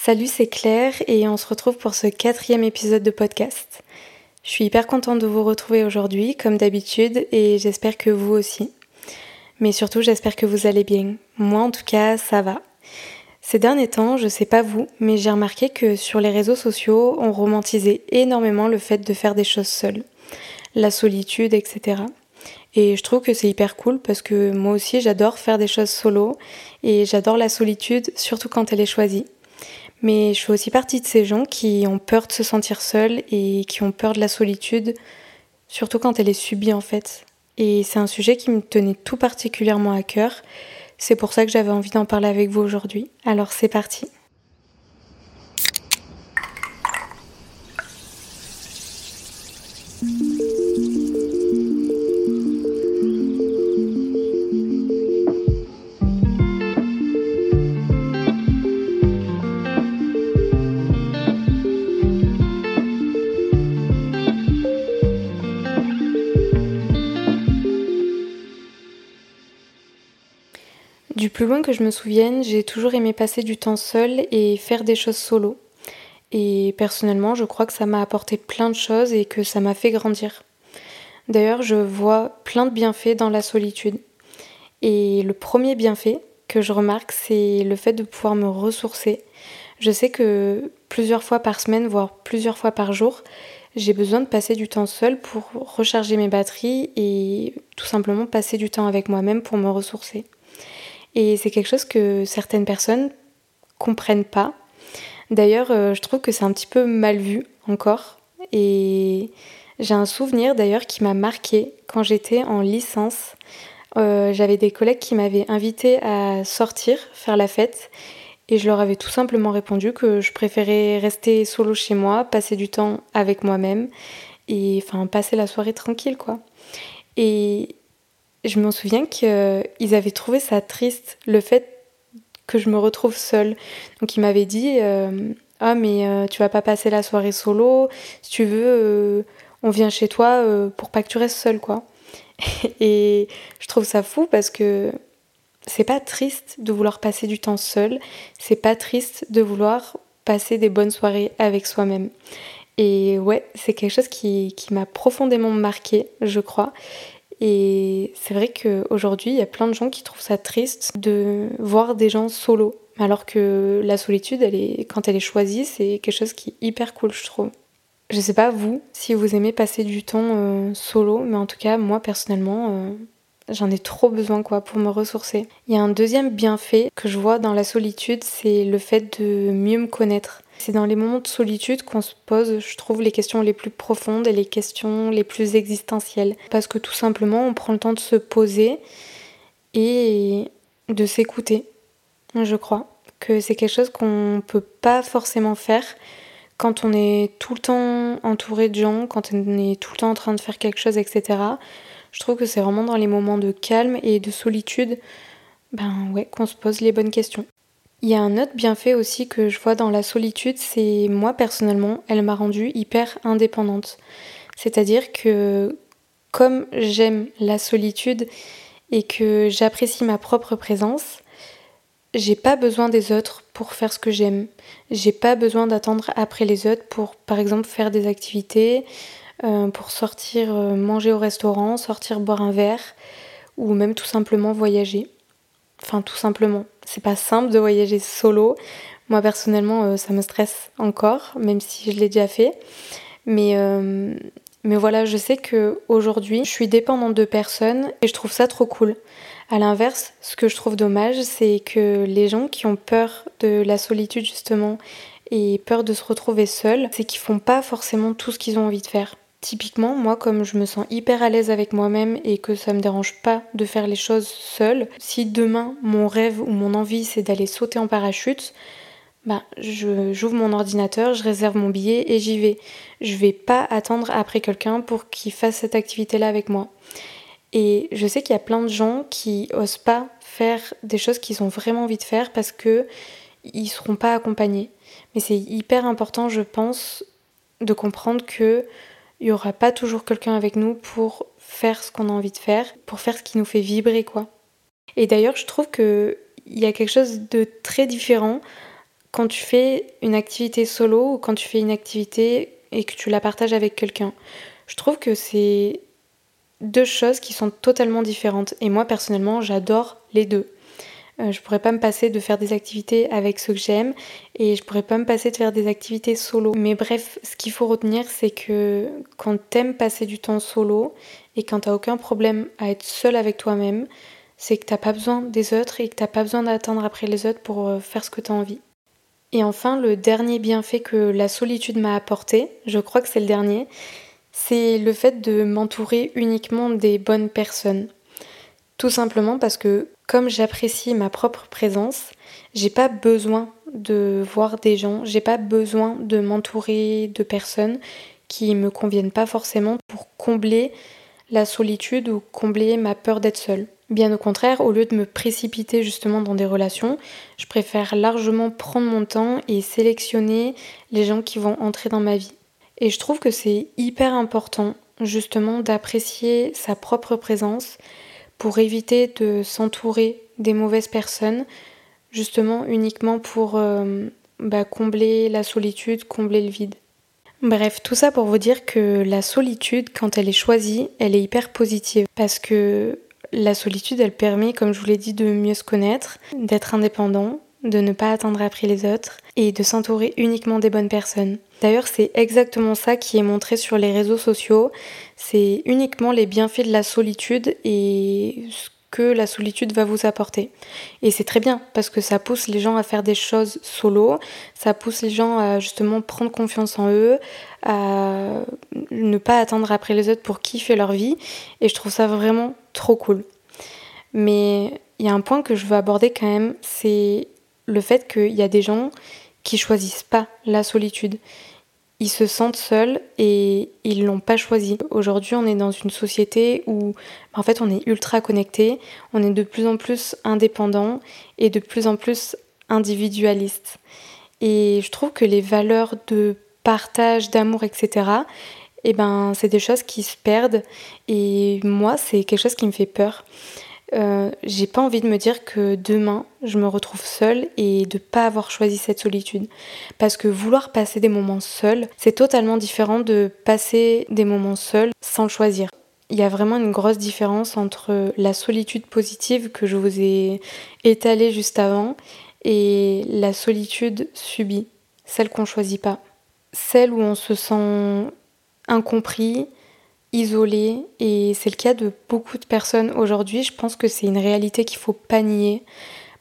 Salut, c'est Claire et on se retrouve pour ce quatrième épisode de podcast. Je suis hyper contente de vous retrouver aujourd'hui, comme d'habitude, et j'espère que vous aussi. Mais surtout, j'espère que vous allez bien. Moi, en tout cas, ça va. Ces derniers temps, je sais pas vous, mais j'ai remarqué que sur les réseaux sociaux, on romantisait énormément le fait de faire des choses seules, la solitude, etc. Et je trouve que c'est hyper cool parce que moi aussi j'adore faire des choses solo et j'adore la solitude, surtout quand elle est choisie. Mais je fais aussi partie de ces gens qui ont peur de se sentir seuls et qui ont peur de la solitude, surtout quand elle est subie en fait. Et c'est un sujet qui me tenait tout particulièrement à cœur. C'est pour ça que j'avais envie d'en parler avec vous aujourd'hui. Alors c'est parti. Du plus loin que je me souvienne, j'ai toujours aimé passer du temps seul et faire des choses solo. Et personnellement, je crois que ça m'a apporté plein de choses et que ça m'a fait grandir. D'ailleurs, je vois plein de bienfaits dans la solitude. Et le premier bienfait que je remarque, c'est le fait de pouvoir me ressourcer. Je sais que plusieurs fois par semaine, voire plusieurs fois par jour, j'ai besoin de passer du temps seul pour recharger mes batteries et tout simplement passer du temps avec moi-même pour me ressourcer. Et c'est quelque chose que certaines personnes comprennent pas. D'ailleurs, euh, je trouve que c'est un petit peu mal vu encore. Et j'ai un souvenir d'ailleurs qui m'a marqué quand j'étais en licence. Euh, j'avais des collègues qui m'avaient invité à sortir, faire la fête. Et je leur avais tout simplement répondu que je préférais rester solo chez moi, passer du temps avec moi-même et enfin passer la soirée tranquille quoi. Et je m'en souviens qu'ils avaient trouvé ça triste, le fait que je me retrouve seule. Donc ils m'avaient dit euh, Ah, mais euh, tu vas pas passer la soirée solo, si tu veux, euh, on vient chez toi pour pas que tu restes seule, quoi. Et je trouve ça fou parce que c'est pas triste de vouloir passer du temps seul, c'est pas triste de vouloir passer des bonnes soirées avec soi-même. Et ouais, c'est quelque chose qui, qui m'a profondément marqué, je crois. Et c'est vrai qu'aujourd'hui, il y a plein de gens qui trouvent ça triste de voir des gens solo. Alors que la solitude, elle est, quand elle est choisie, c'est quelque chose qui est hyper cool, je trouve. Je sais pas vous, si vous aimez passer du temps euh, solo, mais en tout cas, moi personnellement, euh, j'en ai trop besoin quoi pour me ressourcer. Il y a un deuxième bienfait que je vois dans la solitude, c'est le fait de mieux me connaître. C'est dans les moments de solitude qu'on se pose, je trouve, les questions les plus profondes et les questions les plus existentielles. Parce que tout simplement, on prend le temps de se poser et de s'écouter, je crois. Que c'est quelque chose qu'on ne peut pas forcément faire quand on est tout le temps entouré de gens, quand on est tout le temps en train de faire quelque chose, etc. Je trouve que c'est vraiment dans les moments de calme et de solitude ben ouais, qu'on se pose les bonnes questions. Il y a un autre bienfait aussi que je vois dans la solitude, c'est moi personnellement, elle m'a rendue hyper indépendante. C'est-à-dire que comme j'aime la solitude et que j'apprécie ma propre présence, j'ai pas besoin des autres pour faire ce que j'aime. J'ai pas besoin d'attendre après les autres pour, par exemple, faire des activités, euh, pour sortir euh, manger au restaurant, sortir boire un verre, ou même tout simplement voyager. Enfin, tout simplement. C'est pas simple de voyager solo. Moi, personnellement, euh, ça me stresse encore, même si je l'ai déjà fait. Mais, euh, mais voilà, je sais que aujourd'hui, je suis dépendante de personnes et je trouve ça trop cool. À l'inverse, ce que je trouve dommage, c'est que les gens qui ont peur de la solitude, justement, et peur de se retrouver seuls, c'est qu'ils font pas forcément tout ce qu'ils ont envie de faire. Typiquement, moi, comme je me sens hyper à l'aise avec moi-même et que ça me dérange pas de faire les choses seule, si demain mon rêve ou mon envie c'est d'aller sauter en parachute, bah, j'ouvre mon ordinateur, je réserve mon billet et j'y vais. Je vais pas attendre après quelqu'un pour qu'il fasse cette activité-là avec moi. Et je sais qu'il y a plein de gens qui osent pas faire des choses qu'ils ont vraiment envie de faire parce que ils seront pas accompagnés. Mais c'est hyper important, je pense, de comprendre que il n'y aura pas toujours quelqu'un avec nous pour faire ce qu'on a envie de faire, pour faire ce qui nous fait vibrer, quoi. Et d'ailleurs, je trouve qu'il y a quelque chose de très différent quand tu fais une activité solo ou quand tu fais une activité et que tu la partages avec quelqu'un. Je trouve que c'est deux choses qui sont totalement différentes. Et moi, personnellement, j'adore les deux. Euh, je pourrais pas me passer de faire des activités avec ceux que j'aime et je pourrais pas me passer de faire des activités solo. Mais bref, ce qu'il faut retenir, c'est que quand t'aimes passer du temps solo et quand t'as aucun problème à être seul avec toi-même, c'est que t'as pas besoin des autres et que t'as pas besoin d'attendre après les autres pour euh, faire ce que t'as envie. Et enfin, le dernier bienfait que la solitude m'a apporté, je crois que c'est le dernier, c'est le fait de m'entourer uniquement des bonnes personnes. Tout simplement parce que comme j'apprécie ma propre présence, j'ai pas besoin de voir des gens, j'ai pas besoin de m'entourer de personnes qui me conviennent pas forcément pour combler la solitude ou combler ma peur d'être seule. Bien au contraire, au lieu de me précipiter justement dans des relations, je préfère largement prendre mon temps et sélectionner les gens qui vont entrer dans ma vie. Et je trouve que c'est hyper important justement d'apprécier sa propre présence, pour éviter de s'entourer des mauvaises personnes, justement uniquement pour euh, bah, combler la solitude, combler le vide. Bref, tout ça pour vous dire que la solitude, quand elle est choisie, elle est hyper positive parce que la solitude, elle permet, comme je vous l'ai dit, de mieux se connaître, d'être indépendant, de ne pas attendre après les autres et de s'entourer uniquement des bonnes personnes. D'ailleurs, c'est exactement ça qui est montré sur les réseaux sociaux. C'est uniquement les bienfaits de la solitude et ce que la solitude va vous apporter. Et c'est très bien parce que ça pousse les gens à faire des choses solo, ça pousse les gens à justement prendre confiance en eux, à ne pas attendre après les autres pour kiffer leur vie. Et je trouve ça vraiment trop cool. Mais il y a un point que je veux aborder quand même, c'est le fait qu'il y a des gens qui choisissent pas la solitude. Ils se sentent seuls et ils l'ont pas choisi. Aujourd'hui, on est dans une société où en fait on est ultra connecté, on est de plus en plus indépendant et de plus en plus individualiste. Et je trouve que les valeurs de partage, d'amour, etc., eh ben, c'est des choses qui se perdent. Et moi, c'est quelque chose qui me fait peur. Euh, j'ai pas envie de me dire que demain je me retrouve seule et de pas avoir choisi cette solitude. Parce que vouloir passer des moments seuls, c'est totalement différent de passer des moments seuls sans le choisir. Il y a vraiment une grosse différence entre la solitude positive que je vous ai étalée juste avant et la solitude subie, celle qu'on choisit pas. Celle où on se sent incompris, isolés et c'est le cas de beaucoup de personnes aujourd'hui. Je pense que c'est une réalité qu'il faut pas nier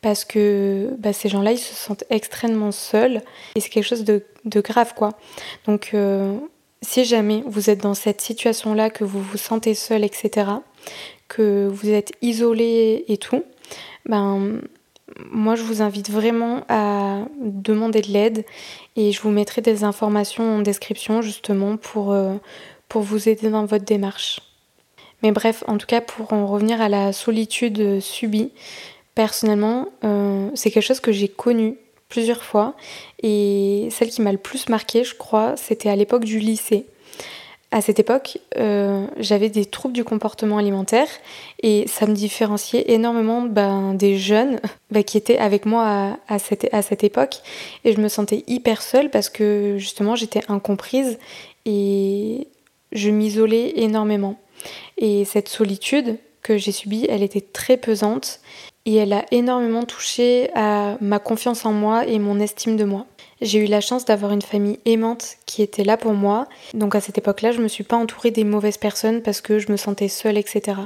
parce que bah, ces gens-là, ils se sentent extrêmement seuls et c'est quelque chose de, grave quoi. Donc euh, si jamais vous êtes dans cette situation-là, que vous vous sentez seul, etc., que vous êtes isolé et tout, ben moi je vous invite vraiment à demander de l'aide et je vous mettrai des informations en description justement pour, euh, pour vous aider dans votre démarche. Mais bref, en tout cas, pour en revenir à la solitude subie, Personnellement, euh, c'est quelque chose que j'ai connu plusieurs fois et celle qui m'a le plus marqué, je crois, c'était à l'époque du lycée. À cette époque, euh, j'avais des troubles du comportement alimentaire et ça me différenciait énormément ben, des jeunes ben, qui étaient avec moi à, cette, à cette époque et je me sentais hyper seule parce que justement j'étais incomprise et je m'isolais énormément. Et cette solitude que j'ai subie, elle était très pesante et elle a énormément touché à ma confiance en moi et mon estime de moi. J'ai eu la chance d'avoir une famille aimante qui était là pour moi. Donc à cette époque-là, je me suis pas entourée des mauvaises personnes parce que je me sentais seule, etc.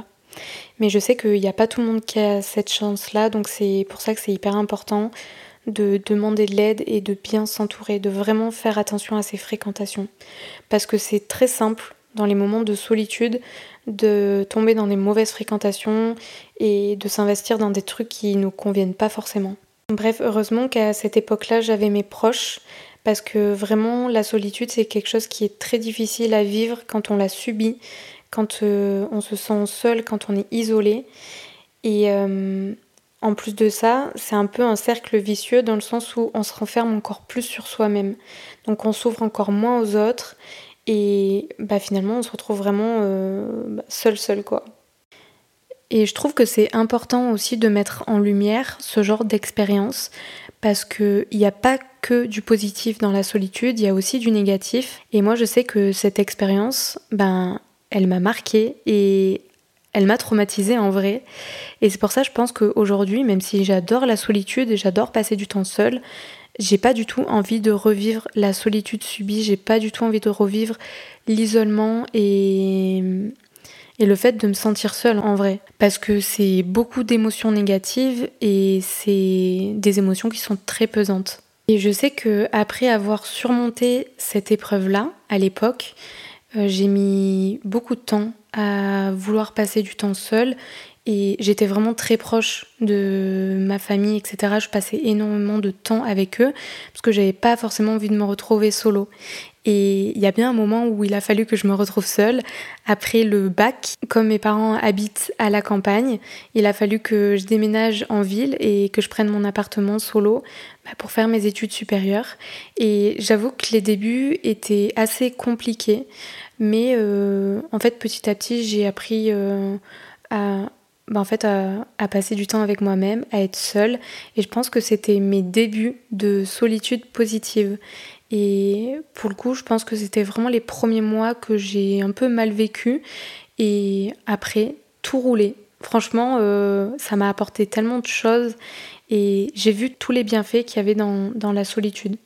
Mais je sais qu'il n'y a pas tout le monde qui a cette chance-là, donc c'est pour ça que c'est hyper important de demander de l'aide et de bien s'entourer, de vraiment faire attention à ses fréquentations. Parce que c'est très simple dans les moments de solitude de tomber dans des mauvaises fréquentations et de s'investir dans des trucs qui nous conviennent pas forcément. Bref, heureusement qu'à cette époque-là, j'avais mes proches parce que vraiment la solitude c'est quelque chose qui est très difficile à vivre quand on l'a subi, quand euh, on se sent seul, quand on est isolé. Et euh, en plus de ça, c'est un peu un cercle vicieux dans le sens où on se renferme encore plus sur soi-même. Donc on s'ouvre encore moins aux autres et bah, finalement, on se retrouve vraiment euh, bah, seul, seul, quoi. Et je trouve que c'est important aussi de mettre en lumière ce genre d'expérience parce qu'il n'y a pas que du positif dans la solitude, il y a aussi du négatif. Et moi, je sais que cette expérience, ben, elle m'a marquée et elle m'a traumatisée en vrai. Et c'est pour ça, je pense qu'aujourd'hui, même si j'adore la solitude et j'adore passer du temps seul, j'ai pas du tout envie de revivre la solitude subie, j'ai pas du tout envie de revivre l'isolement et, et le fait de me sentir seule en vrai. Parce que c'est beaucoup d'émotions négatives et c'est des émotions qui sont très pesantes. Et je sais que après avoir surmonté cette épreuve-là, à l'époque, euh, j'ai mis beaucoup de temps à vouloir passer du temps seule et j'étais vraiment très proche de ma famille, etc. Je passais énormément de temps avec eux parce que j'avais pas forcément envie de me retrouver solo. Et il y a bien un moment où il a fallu que je me retrouve seule. Après le bac, comme mes parents habitent à la campagne, il a fallu que je déménage en ville et que je prenne mon appartement solo bah, pour faire mes études supérieures. Et j'avoue que les débuts étaient assez compliqués. Mais euh, en fait, petit à petit, j'ai appris euh, à, bah, en fait, à, passer du temps avec moi-même, à être seule. Et je pense que c'était mes débuts de solitude positive. Et pour le coup, je pense que c'était vraiment les premiers mois que j'ai un peu mal vécu. Et après, tout roulé. Franchement, euh, ça m'a apporté tellement de choses. Et j'ai vu tous les bienfaits qu'il y avait dans, dans la solitude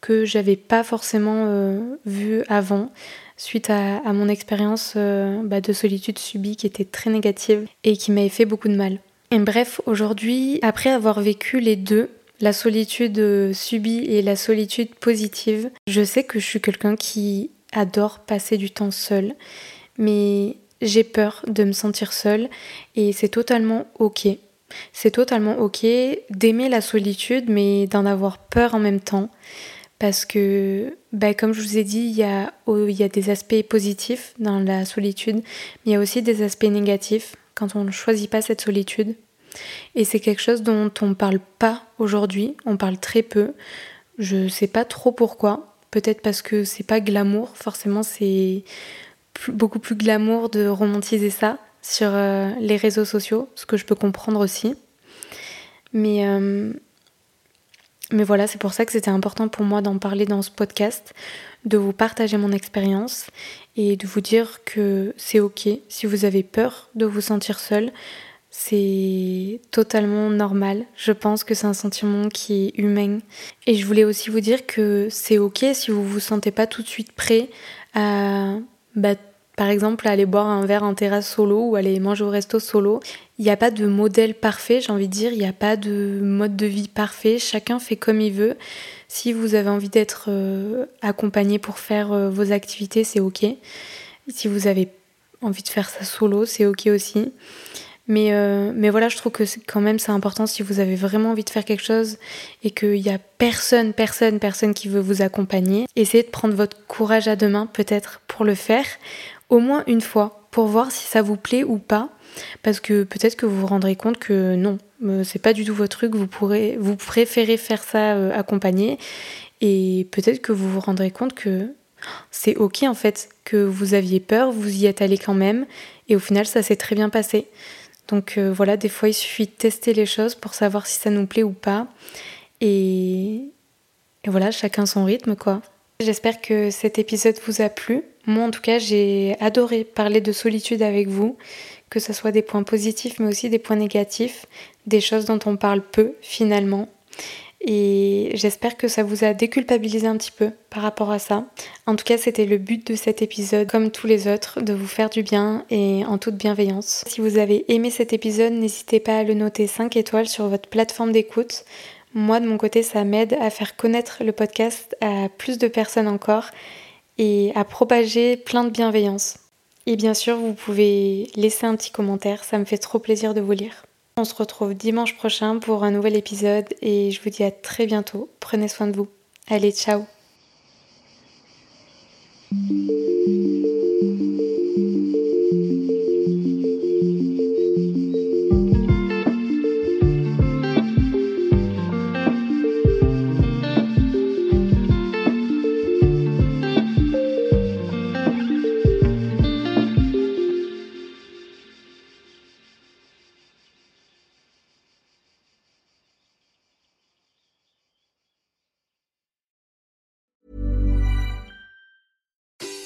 que j'avais pas forcément euh, vu avant suite à, mon expérience euh, bah, de solitude subie qui était très négative et qui m'avait fait beaucoup de mal. Bref, aujourd'hui, après avoir vécu les deux, la solitude subie et la solitude positive, je sais que je suis quelqu'un qui adore passer du temps seul, mais j'ai peur de me sentir seule et c'est totalement ok. C'est totalement ok d'aimer la solitude mais d'en avoir peur en même temps parce que, bah, comme je vous ai dit, il y, a, y a des aspects positifs dans la solitude, mais il y a aussi des aspects négatifs quand on ne choisit pas cette solitude. Et c'est quelque chose dont on ne parle pas aujourd'hui, on parle très peu. Je ne sais pas trop pourquoi. Peut-être parce que c'est pas glamour, forcément c'est beaucoup plus glamour de romantiser ça sur euh, les réseaux sociaux, ce que je peux comprendre aussi. Mais euh, mais voilà, c'est pour ça que c'était important pour moi d'en parler dans ce podcast, de vous partager mon expérience et de vous dire que c'est ok si vous avez peur de vous sentir seul. C'est totalement normal. Je pense que c'est un sentiment qui est humain. Et je voulais aussi vous dire que c'est ok si vous vous sentez pas tout de suite prêt à bah, par exemple, aller boire un verre en terrasse solo ou aller manger au resto solo. Il n'y a pas de modèle parfait, j'ai envie de dire, il n'y a pas de mode de vie parfait, chacun fait comme il veut. Si vous avez envie d'être euh, accompagné pour faire euh, vos activités, c'est ok. Si vous avez envie de faire ça solo, c'est ok aussi. Mais, euh, mais voilà, je trouve que quand même c'est important si vous avez vraiment envie de faire quelque chose et qu'il n'y a personne, personne, personne qui veut vous accompagner. Essayez de prendre votre courage à deux mains peut-être pour le faire au moins une fois pour voir si ça vous plaît ou pas. Parce que peut-être que vous vous rendrez compte que non, euh, c'est pas du tout votre truc, vous, pourrez, vous préférez faire ça euh, accompagné. Et peut-être que vous vous rendrez compte que c'est ok en fait, que vous aviez peur, vous y êtes allé quand même, et au final ça s'est très bien passé. Donc euh, voilà, des fois il suffit de tester les choses pour savoir si ça nous plaît ou pas. Et, et voilà, chacun son rythme quoi. J'espère que cet épisode vous a plu. Moi en tout cas j'ai adoré parler de solitude avec vous, que ce soit des points positifs mais aussi des points négatifs, des choses dont on parle peu finalement. Et j'espère que ça vous a déculpabilisé un petit peu par rapport à ça. En tout cas, c'était le but de cet épisode, comme tous les autres, de vous faire du bien et en toute bienveillance. Si vous avez aimé cet épisode, n'hésitez pas à le noter 5 étoiles sur votre plateforme d'écoute. Moi, de mon côté, ça m'aide à faire connaître le podcast à plus de personnes encore et à propager plein de bienveillance. Et bien sûr, vous pouvez laisser un petit commentaire, ça me fait trop plaisir de vous lire. On se retrouve dimanche prochain pour un nouvel épisode et je vous dis à très bientôt. Prenez soin de vous. Allez, ciao